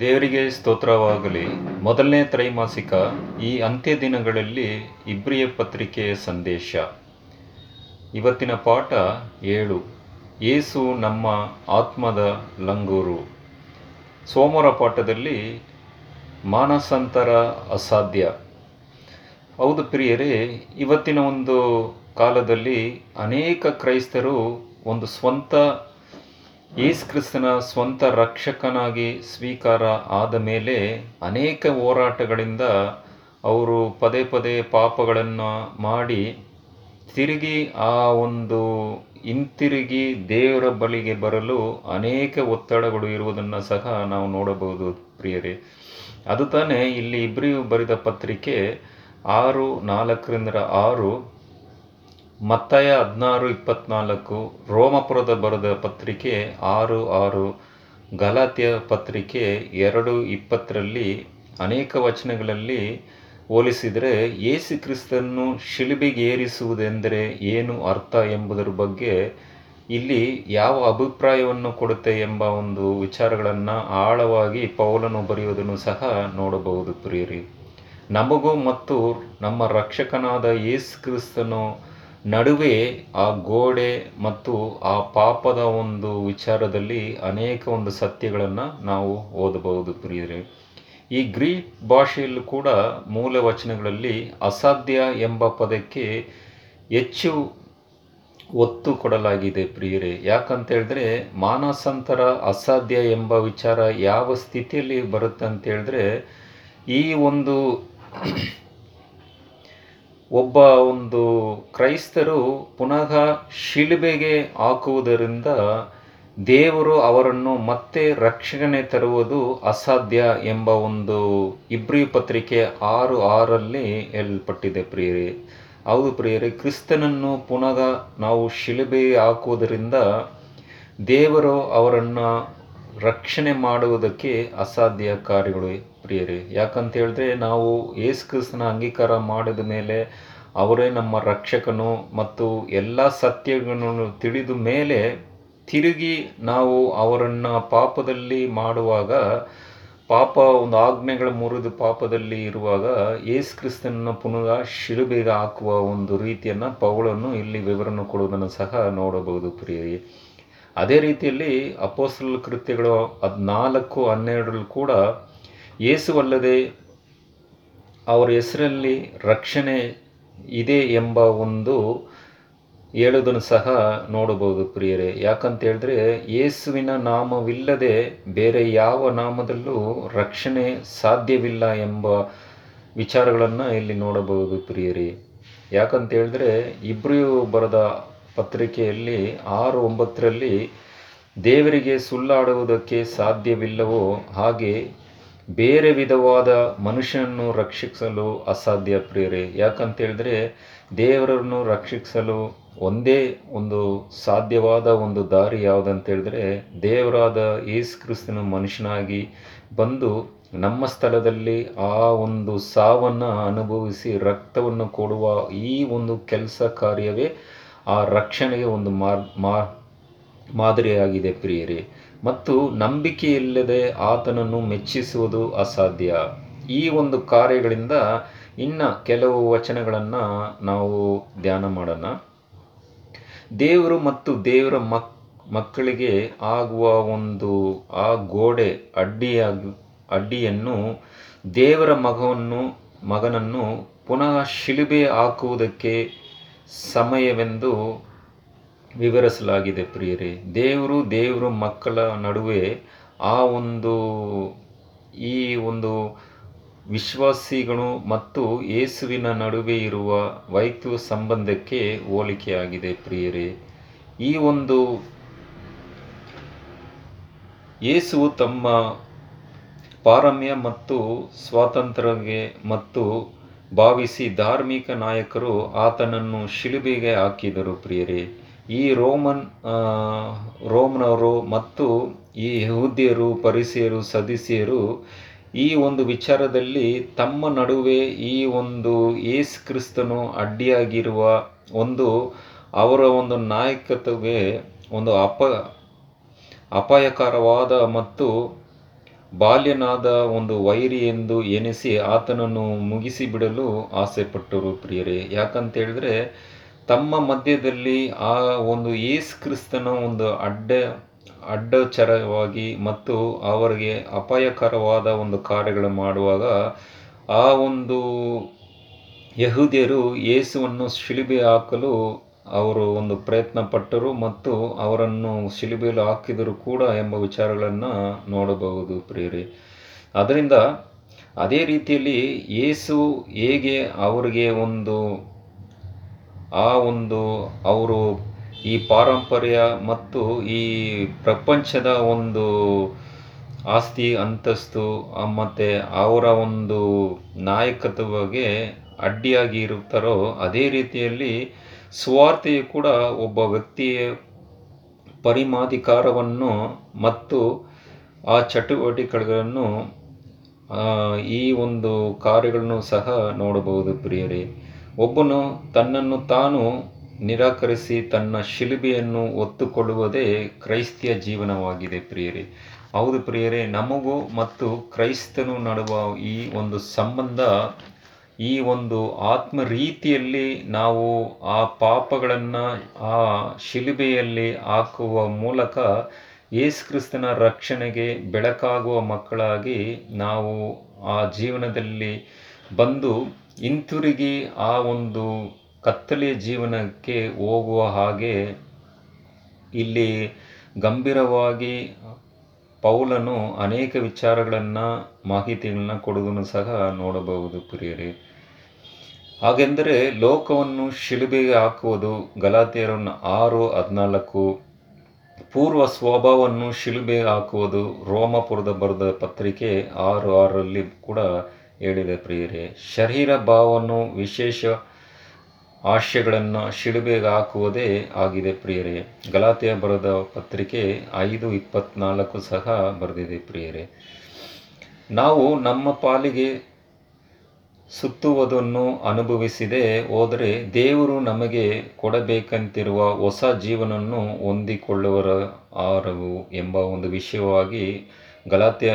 ದೇವರಿಗೆ ಸ್ತೋತ್ರವಾಗಲಿ. ಮೊದಲನೇ ತ್ರೈಮಾಸಿಕ ಈ ಅಂತ್ಯ ದಿನಗಳಲ್ಲಿ ಇಬ್ರಿಯ ಪತ್ರಿಕೆಯ ಸಂದೇಶ. ಇವತ್ತಿನ ಪಾಠ ಏಳು. ಏಸು ನಮ್ಮ ಆತ್ಮದ ಲಂಗೂರು. ಸೋಮವಾರ ಪಾಠದಲ್ಲಿ ಮಾನಸಾಂತರ ಅಸಾಧ್ಯ. ಹೌದು ಪ್ರಿಯರೇ, ಇವತ್ತಿನ ಒಂದು ಕಾಲದಲ್ಲಿ ಅನೇಕ ಕ್ರೈಸ್ತರು ಒಂದು ಸ್ವಂತ ಯೇಸು ಕ್ರಿಸ್ತನ ಸ್ವಂತ ರಕ್ಷಕನಾಗಿ ಸ್ವೀಕಾರ ಆದ ಮೇಲೆ ಅನೇಕ ಹೋರಾಟಗಳಿಂದ ಅವರು ಪದೇ ಪದೇ ಪಾಪಗಳನ್ನು ಮಾಡಿ ತಿರುಗಿ ಆ ಒಂದು ಹಿಂತಿರುಗಿ ದೇವರ ಬಳಿಗೆ ಬರಲು ಅನೇಕ ಒತ್ತಡಗಳು ಇರುವುದನ್ನು ಸಹ ನಾವು ನೋಡಬಹುದು ಪ್ರಿಯರೇ. ಅದು ತಾನೇ ಇಲ್ಲಿ ಇಬ್ರಿಯು ಬರೆದ ಪತ್ರಿಕೆ ಆರು ನಾಲ್ಕರಿಂದ ಆರು ಮತ್ತಾಯ ಹದಿನಾರು ಇಪ್ಪತ್ನಾಲ್ಕು ರೋಮಪುರದ ಬರೆದ ಪತ್ರಿಕೆ ಆರು ಆರು ಗಲಾತ್ಯ ಪತ್ರಿಕೆ ಎರಡು ಇಪ್ಪತ್ತರಲ್ಲಿ ಅನೇಕ ವಚನಗಳಲ್ಲಿ ಹೋಲಿಸಿದರೆ ಯೇಸು ಕ್ರಿಸ್ತನ್ನು ಶಿಲುಬೆಗೆ ಏರಿಸುವುದೆಂದರೆ ಏನು ಅರ್ಥ ಎಂಬುದರ ಬಗ್ಗೆ ಇಲ್ಲಿ ಯಾವ ಅಭಿಪ್ರಾಯವನ್ನು ಕೊಡುತ್ತೆ ಎಂಬ ಒಂದು ವಿಚಾರಗಳನ್ನು ಆಳವಾಗಿ ಪೌಲನು ಬರೆಯುವುದನ್ನು ಸಹ ನೋಡಬಹುದು ಪ್ರಿಯರಿ. ನಮಗೂ ಮತ್ತು ನಮ್ಮ ರಕ್ಷಕನಾದ ಯೇಸು ಕ್ರಿಸ್ತನು ನಡುವೆ ಆ ಗೋಡೆ ಮತ್ತು ಆ ಪಾಪದ ಒಂದು ವಿಚಾರದಲ್ಲಿ ಅನೇಕ ಒಂದು ಸತ್ಯಗಳನ್ನು ನಾವು ಓದಬಹುದು ಪ್ರಿಯರೇ. ಈ ಗ್ರೀಕ್ ಭಾಷೆಯಲ್ಲೂ ಕೂಡ ಮೂಲ ವಚನಗಳಲ್ಲಿ ಅಸಾಧ್ಯ ಎಂಬ ಪದಕ್ಕೆ ಹೆಚ್ಚು ಒತ್ತು ಕೊಡಲಾಗಿದೆ ಪ್ರಿಯರೇ. ಯಾಕಂತ ಹೇಳಿದ್ರೆ ಮಾನಸಾಂತರ ಅಸಾಧ್ಯ ಎಂಬ ವಿಚಾರ ಯಾವ ಸ್ಥಿತಿಯಲ್ಲಿ ಬರುತ್ತೆ ಅಂತ ಹೇಳಿದ್ರೆ ಈ ಒಂದು ಒಬ್ಬ ಒಂದು ಕ್ರೈಸ್ತರು ಪುನಃ ಶಿಲುಬೆಗೆ ಹಾಕುವುದರಿಂದ ದೇವರು ಅವರನ್ನು ಮತ್ತೆ ರಕ್ಷಣೆ ತರುವುದು ಅಸಾಧ್ಯ ಎಂಬ ಒಂದು ಇಬ್ರಿ ಪತ್ರಿಕೆ ಆರು ಆರಲ್ಲಿ ಹೇಳಲ್ಪಟ್ಟಿದೆ ಪ್ರಿಯರೇ. ಹೌದು ಪ್ರಿಯರೇ, ಕ್ರಿಸ್ತನನ್ನು ಪುನಃ ನಾವು ಶಿಲುಬೆ ಹಾಕುವುದರಿಂದ ದೇವರು ಅವರನ್ನು ರಕ್ಷಣೆ ಮಾಡುವುದಕ್ಕೆ ಅಸಾಧ್ಯ ಕಾರ್ಯಗಳು ಪ್ರಿಯರೇ. ಯಾಕಂತ ಹೇಳಿದ್ರೆ ನಾವು ಯೇಸು ಕ್ರಿಸ್ತನ ಅಂಗೀಕಾರ ಮಾಡಿದ ಮೇಲೆ ಅವರೇ ನಮ್ಮ ರಕ್ಷಕನು ಮತ್ತು ಎಲ್ಲ ಸತ್ಯಗಳನ್ನು ತಿಳಿದ ಮೇಲೆ ತಿರುಗಿ ನಾವು ಅವರನ್ನು ಪಾಪದಲ್ಲಿ ಮಾಡುವಾಗ, ಪಾಪ ಒಂದು ಆಜ್ಞೆಗಳ ಮುರಿದು ಪಾಪದಲ್ಲಿ ಇರುವಾಗ ಯೇಸು ಕ್ರಿಸ್ತನನ್ನು ಪುನಃ ಶಿಲುಬೆಗೆ ಹಾಕುವ ಒಂದು ರೀತಿಯನ್ನು ಪೌಳನ್ನು ಇಲ್ಲಿ ವಿವರಣೆ ಕೊಡುವುದನ್ನು ಸಹ ನೋಡಬಹುದು ಪ್ರಿಯರಿ. ಅದೇ ರೀತಿಯಲ್ಲಿ ಅಪೋಸಲ್ ಕೃತ್ಯಗಳು ಹದಿನಾಲ್ಕು ಹನ್ನೆರಡರಲ್ಲಿ ಕೂಡ ಏಸುವಲ್ಲದೆ ಅವರ ಹೆಸರಲ್ಲಿ ರಕ್ಷಣೆ ಇದೆ ಎಂಬ ಒಂದು ಹೇಳೋದನ್ನು ಸಹ ನೋಡಬಹುದು ಪ್ರಿಯರೇ. ಯಾಕಂತ ಹೇಳಿದ್ರೆ ಯೇಸುವಿನ ನಾಮವಿಲ್ಲದೆ ಬೇರೆ ಯಾವ ನಾಮದಲ್ಲೂ ರಕ್ಷಣೆ ಸಾಧ್ಯವಿಲ್ಲ ಎಂಬ ವಿಚಾರಗಳನ್ನು ಇಲ್ಲಿ ನೋಡಬಹುದು ಪ್ರಿಯರೇ. ಯಾಕಂತ ಹೇಳಿದ್ರೆ ಇಬ್ರಿಯು ಬರೆದ ಪತ್ರಿಕೆಯಲ್ಲಿ ಆರು ಒಂಬತ್ತರಲ್ಲಿ ದೇವರಿಗೆ ಸುಳ್ಳಾಡುವುದಕ್ಕೆ ಸಾಧ್ಯವಿಲ್ಲವೋ ಹಾಗೆ ಬೇರೆ ವಿಧವಾದ ಮನುಷ್ಯನನ್ನು ರಕ್ಷಿಸಲು ಅಸಾಧ್ಯ ಪ್ರಿಯರೇ. ಯಾಕಂತ ಹೇಳಿದ್ರೆ ದೇವರನ್ನು ರಕ್ಷಿಸಲು ಒಂದೇ ಒಂದು ಸಾಧ್ಯವಾದ ಒಂದು ದಾರಿ ಯಾವುದಂತೇಳಿದ್ರೆ ದೇವರಾದ ಯೇಸು ಕ್ರಿಸ್ತನ ಮನುಷ್ಯನಾಗಿ ಬಂದು ನಮ್ಮ ಸ್ಥಳದಲ್ಲಿ ಆ ಒಂದು ಸಾವನ್ನು ಅನುಭವಿಸಿ ರಕ್ತವನ್ನು ಕೊಡುವ ಈ ಒಂದು ಕೆಲಸ ಕಾರ್ಯವೇ ಆ ರಕ್ಷಣೆಗೆ ಒಂದು ಮಾದರಿಯಾಗಿದೆ ಪ್ರಿಯರೇ. ಮತ್ತು ನಂಬಿಕೆಯಿಲ್ಲದೆ ಆತನನ್ನು ಮೆಚ್ಚಿಸುವುದು ಅಸಾಧ್ಯ. ಈ ಒಂದು ಕಾರ್ಯಗಳಿಂದ ಇನ್ನ ಕೆಲವು ವಚನಗಳನ್ನು ನಾವು ಧ್ಯಾನ ಮಾಡೋಣ. ದೇವರು ಮತ್ತು ದೇವರ ಮಕ್, ಮಕ್ಕಳಿಗೆ ಆಗುವ ಒಂದು, ಆ ಗೋಡೆ ಅಡ್ಡಿಯಾಗಿ, ಅಡ್ಡಿಯನ್ನು ದೇವರ ಮಗವನ್ನು, ಮಗನನ್ನು ಪುನಃ ಶಿಲುಬೆ ಹಾಕುವುದಕ್ಕೆ ಸಮಯವೆಂದು ವಿವರಿಸಲಾಗಿದೆ ಪ್ರಿಯರೇ. ದೇವರು ದೇವರು ಮಕ್ಕಳ ನಡುವೆ ಆ ಒಂದು, ಈ ಒಂದು ವಿಶ್ವಾಸಿಗಳು ಮತ್ತು ಯೇಸುವಿನ ನಡುವೆ ಇರುವ ವೈದ್ಯ ಸಂಬಂಧಕ್ಕೆ ಹೋಲಿಕೆಯಾಗಿದೆ ಪ್ರಿಯರೇ. ಈ ಒಂದು ಯೇಸು ತಮ್ಮ ಪಾರಮ್ಯ ಮತ್ತು ಸ್ವಾತಂತ್ರ್ಯಗೆ ಮತ್ತು ಭಾವಿಸಿ ಧಾರ್ಮಿಕ ನಾಯಕರು ಆತನನ್ನು ಶಿಲುಬಿಗೆ ಹಾಕಿದರು ಪ್ರಿಯರೇ. ಈ ರೋಮನ್ ರೋಮ್ನವರು ಮತ್ತು ಈ ಯಹೂದ್ಯರು, ಪರಿಸೆಯರು, ಸದಸ್ಯರು ಈ ಒಂದು ವಿಚಾರದಲ್ಲಿ ತಮ್ಮ ನಡುವೆ ಈ ಒಂದು ಏಸ್ ಕ್ರಿಸ್ತನು ಅಡ್ಡಿಯಾಗಿರುವ ಒಂದು, ಅವರ ಒಂದು ನಾಯಕತ್ವಗೆ ಒಂದು ಅಪ, ಅಪಾಯಕರವಾದ ಮತ್ತು ಬಾಲ್ಯನಾದ ಒಂದು ವೈರಿ ಎಂದು ಎನಿಸಿ ಆತನನ್ನು ಮುಗಿಸಿಬಿಡಲು ಆಸೆಪಟ್ಟರು ಪ್ರಿಯರೇ. ಯಾಕಂತ ಹೇಳಿದ್ರೆ ತಮ್ಮ ಮಧ್ಯದಲ್ಲಿ ಆ ಒಂದು ಏಸ್ ಕ್ರಿಸ್ತನ ಒಂದು ಅಡ್ಡ ಅಡ್ಡಚರವಾಗಿ ಮತ್ತು ಅವರಿಗೆ ಅಪಾಯಕರವಾದ ಒಂದು ಕಾರ್ಯಗಳು ಮಾಡುವಾಗ ಆ ಒಂದು ಯಹೂದ್ಯರು ಯೇಸುವನ್ನು ಶಿಲುಬೆ ಹಾಕಲು ಅವರು ಒಂದು ಪ್ರಯತ್ನ ಪಟ್ಟರು ಮತ್ತು ಅವರನ್ನು ಶಿಲುಬೆಯಲ್ಲಿ ಹಾಕಿದರು ಕೂಡ ಎಂಬ ವಿಚಾರಗಳನ್ನು ನೋಡಬಹುದು ಪ್ರಿಯರಿ. ಅದರಿಂದ ಅದೇ ರೀತಿಯಲ್ಲಿ ಏಸು ಹೇಗೆ ಅವರಿಗೆ ಒಂದು, ಆ ಒಂದು ಅವರು ಈ ಪಾರಂಪರ್ಯ ಮತ್ತು ಈ ಪ್ರಪಂಚದ ಒಂದು ಆಸ್ತಿ ಅಂತಸ್ತು ಮತ್ತು ಅವರ ಒಂದು ನಾಯಕತ್ವಗೆ ಅಡ್ಡಿಯಾಗಿ ಇರುತ್ತಾರೋ, ಅದೇ ರೀತಿಯಲ್ಲಿ ಸ್ವಾರ್ಥೆಯು ಕೂಡ ಒಬ್ಬ ವ್ಯಕ್ತಿಯ ಪರಿಮಾಧಿಕಾರವನ್ನು ಮತ್ತು ಆ ಚಟುವಟಿಕೆಗಳನ್ನು ಈ ಒಂದು ಕಾರ್ಯಗಳನ್ನು ಸಹ ನೋಡಬಹುದು ಪ್ರಿಯರೇ. ಒಬ್ಬನು ತನ್ನನ್ನು ತಾನು ನಿರಾಕರಿಸಿ ತನ್ನ ಶಿಲುಬೆಯನ್ನು ಒತ್ತುಕೊಳ್ಳುವುದೇ ಕ್ರೈಸ್ತಿಯ ಜೀವನವಾಗಿದೆ ಪ್ರಿಯರೇ. ಹೌದು ಪ್ರಿಯರೇ, ನಮಗೂ ಮತ್ತು ಕ್ರೈಸ್ತನು ನಡುವ ಈ ಒಂದು ಸಂಬಂಧ ಈ ಒಂದು ಆತ್ಮ ರೀತಿಯಲ್ಲಿ ನಾವು ಆ ಪಾಪಗಳನ್ನು ಆ ಶಿಲುಬೆಯಲ್ಲಿ ಹಾಕುವ ಮೂಲಕ ಯೇಸುಕ್ರಿಸ್ತನ ರಕ್ಷಣೆಗೆ ಬೆಳಕಾಗುವ ಮಕ್ಕಳಾಗಿ ನಾವು ಆ ಜೀವನದಲ್ಲಿ ಬಂದು ಹಿಂತಿರುಗಿ ಆ ಒಂದು ಕತ್ತಲೆಯ ಜೀವನಕ್ಕೆ ಹೋಗುವ ಹಾಗೆ ಇಲ್ಲಿ ಗಂಭೀರವಾಗಿ ಪೌಲನು ಅನೇಕ ವಿಚಾರಗಳನ್ನು ಮಾಹಿತಿಗಳನ್ನ ಕೊಡುವುದನ್ನು ಸಹ ನೋಡಬಹುದು ಪ್ರಿಯರೇ. ಹಾಗೆಂದರೆ ಲೋಕವನ್ನು ಶಿಲುಬೆಗೆ ಹಾಕುವುದು ಗಲಾತಿಯರನ್ನು ಆರು, ಹದಿನಾಲ್ಕು, ಪೂರ್ವ ಸ್ವಭಾವವನ್ನು ಶಿಲುಬೆಗೆ ಹಾಕುವುದು ರೋಮಪುರದ ಬರೆದ ಪತ್ರಿಕೆ ಆರು, ಆರರಲ್ಲಿ ಕೂಡ ಹೇಳಿದೆ ಪ್ರಿಯರೇ. ಶರೀರ ಭಾವವನ್ನು ವಿಶೇಷ ಆಶಯಗಳನ್ನು ಶಿಲುಬೆಗೆ ಹಾಕುವುದೇ ಆಗಿದೆ ಪ್ರಿಯರೇ. ಗಲಾತೆಯ ಬರೆದ ಪತ್ರಿಕೆ ಐದು, ಇಪ್ಪತ್ನಾಲ್ಕು ಸಹ ಬರೆದಿದೆ ಪ್ರಿಯರೇ. ನಾವು ನಮ್ಮ ಪಾಲಿಗೆ ಸುತ್ತುವುದನ್ನು ಅನುಭವಿಸಿದೆ. ಹೋದರೆ ದೇವರು ನಮಗೆ ಕೊಡಬೇಕಂತಿರುವ ಹೊಸ ಜೀವನವನ್ನು ಹೊಂದಿಕೊಳ್ಳುವರ ಆರವು ಎಂಬ ಒಂದು ವಿಷಯವಾಗಿ ಗಲಾತ್ಯ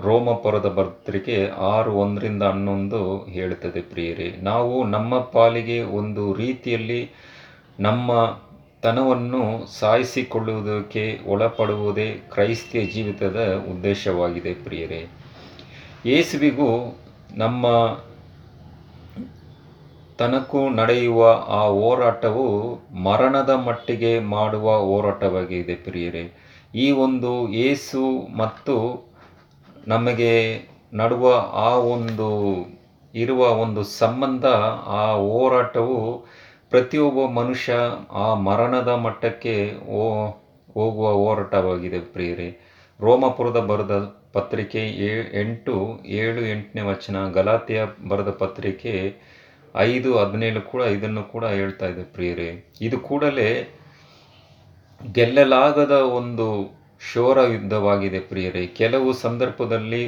ರೋಮಪುರದ ಪತ್ರಿಕೆ ಆರು ಒಂದರಿಂದ ಹನ್ನೊಂದು ಹೇಳುತ್ತದೆ ಪ್ರಿಯರೇ. ನಾವು ನಮ್ಮ ಪಾಲಿಗೆ ಒಂದು ರೀತಿಯಲ್ಲಿ ನಮ್ಮ ತನವನ್ನು ಸಾಯಿಸಿಕೊಳ್ಳುವುದಕ್ಕೆ ಒಳಪಡುವುದೇ ಕ್ರೈಸ್ತ ಜೀವಿತದ ಉದ್ದೇಶವಾಗಿದೆ ಪ್ರಿಯರೇ. ಯೇಸುವಿಗೂ ನಮ್ಮ ತನಕು ನಡೆಯುವ ಆ ಹೋರಾಟವು ಮರಣದ ಮಟ್ಟಿಗೆ ಮಾಡುವ ಹೋರಾಟವಾಗಿದೆ ಪ್ರಿಯರೇ. ಈ ಒಂದು ಏಸು ಮತ್ತು ನಮಗೆ ನಡುವ ಆ ಒಂದು, ಇರುವ ಒಂದು ಸಂಬಂಧ, ಆ ಹೋರಾಟವು ಪ್ರತಿಯೊಬ್ಬ ಮನುಷ್ಯ ಆ ಮರಣದ ಮಟ್ಟಕ್ಕೆ ಹೋಗುವ ಹೋರಾಟವಾಗಿದೆ ಪ್ರಿಯರೇ. ರೋಮಪುರದ ಬರೆದ ಪತ್ರಿಕೆ ಏ ಎಂಟು, ಏಳು, ಎಂಟನೇ ವಚನ, ಗಲಾತಿಯ ಬರೆದ ಪತ್ರಿಕೆ ಐದು, ಹದಿನೇಳು ಕೂಡ ಇದನ್ನು ಕೂಡ ಹೇಳ್ತಾ ಇದೆ ಪ್ರಿಯರೇ. ಇದು ಕೂಡಲೇ ಗೆಲ್ಲಲಾಗದ ಒಂದು ಶೋರ ಯುದ್ಧವಾಗಿದೆ ಪ್ರಿಯರೇ. ಕೆಲವು ಸಂದರ್ಭದಲ್ಲಿ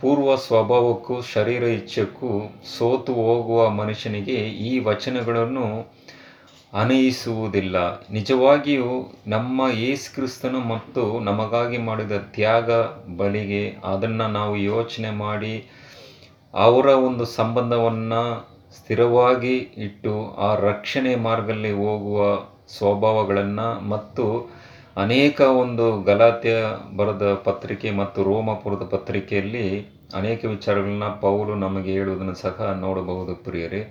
ಪೂರ್ವ ಸ್ವಭಾವಕ್ಕೂ ಶರೀರ ಇಚ್ಛೆಕ್ಕೂ ಸೋತು ಹೋಗುವ ಮನುಷ್ಯನಿಗೆ ಈ ವಚನಗಳನ್ನು ಅನ್ವಯಿಸುವುದಿಲ್ಲ. ನಿಜವಾಗಿಯೂ ನಮ್ಮ ಯೇಸು ಕ್ರಿಸ್ತನು ಮತ್ತು ನಮಗಾಗಿ ಮಾಡಿದ ತ್ಯಾಗ ಬಲಿಗೆ ಅದನ್ನು ನಾವು ಯೋಚನೆ ಮಾಡಿ ಅವರ ಒಂದು ಸಂಬಂಧವನ್ನು ಸ್ಥಿರವಾಗಿ ಇಟ್ಟು ಆ ರಕ್ಷಣೆ ಮಾರ್ಗದಲ್ಲಿ ಹೋಗುವ ಸ್ವಭಾವಗಳನ್ನು ಮತ್ತು ಅನೇಕ ಒಂದು ಗಲಾತ್ಯ ಬರೆದ ಪತ್ರಿಕೆ ಮತ್ತು ರೋಮಪುರದ ಪತ್ರಿಕೆಯಲ್ಲಿ ಅನೇಕ ವಿಚಾರಗಳನ್ನ ಪೌಲು ನಮಗೆ ಹೇಳುವುದನ್ನು ಸಹ ನೋಡಬಹುದು ಪ್ರಿಯರೇ.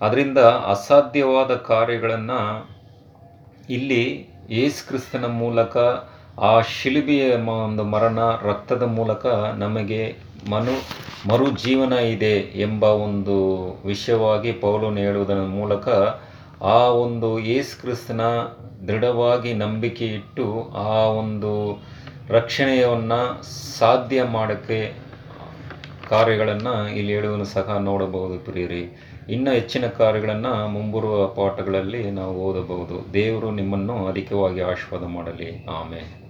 ಅದರಿಂದ ಅಸಾಧ್ಯವಾದ ಕಾರ್ಯಗಳನ್ನು ಇಲ್ಲಿ ಯೇಸು ಕ್ರಿಸ್ತನ ಮೂಲಕ, ಆ ಶಿಲುಬೆಯ ಒಂದು ಮರಣ, ರಕ್ತದ ಮೂಲಕ ನಮಗೆ ಮನು ಜೀವನ ಇದೆ ಎಂಬ ಒಂದು ವಿಷಯವಾಗಿ ಪೌಲನು ಹೇಳುವುದರ ಮೂಲಕ ಆ ಒಂದು ಯೇಸು ಕ್ರಿಸ್ತನ ದೃಢವಾಗಿ ನಂಬಿಕೆ ಇಟ್ಟು ಆ ಒಂದು ರಕ್ಷಣೆಯನ್ನು ಸಾಧ್ಯ ಮಾಡೋಕ್ಕೆ ಕಾರ್ಯಗಳನ್ನು ಇಲ್ಲಿ ಹೇಳುವುದನ್ನು ಸಹ ನೋಡಬಹುದು ಪ್ರಿಯರಿ. ಇನ್ನು ಹೆಚ್ಚಿನ ಕಾರ್ಯಗಳನ್ನು ಮುಂಬರುವ ಪಾಠಗಳಲ್ಲಿ ನಾವು ಓದಬಹುದು. ದೇವರು ನಿಮ್ಮನ್ನು ಅಧಿಕವಾಗಿ ಆಶೀರ್ವಾದ ಮಾಡಲಿ. ಆಮೇಲೆ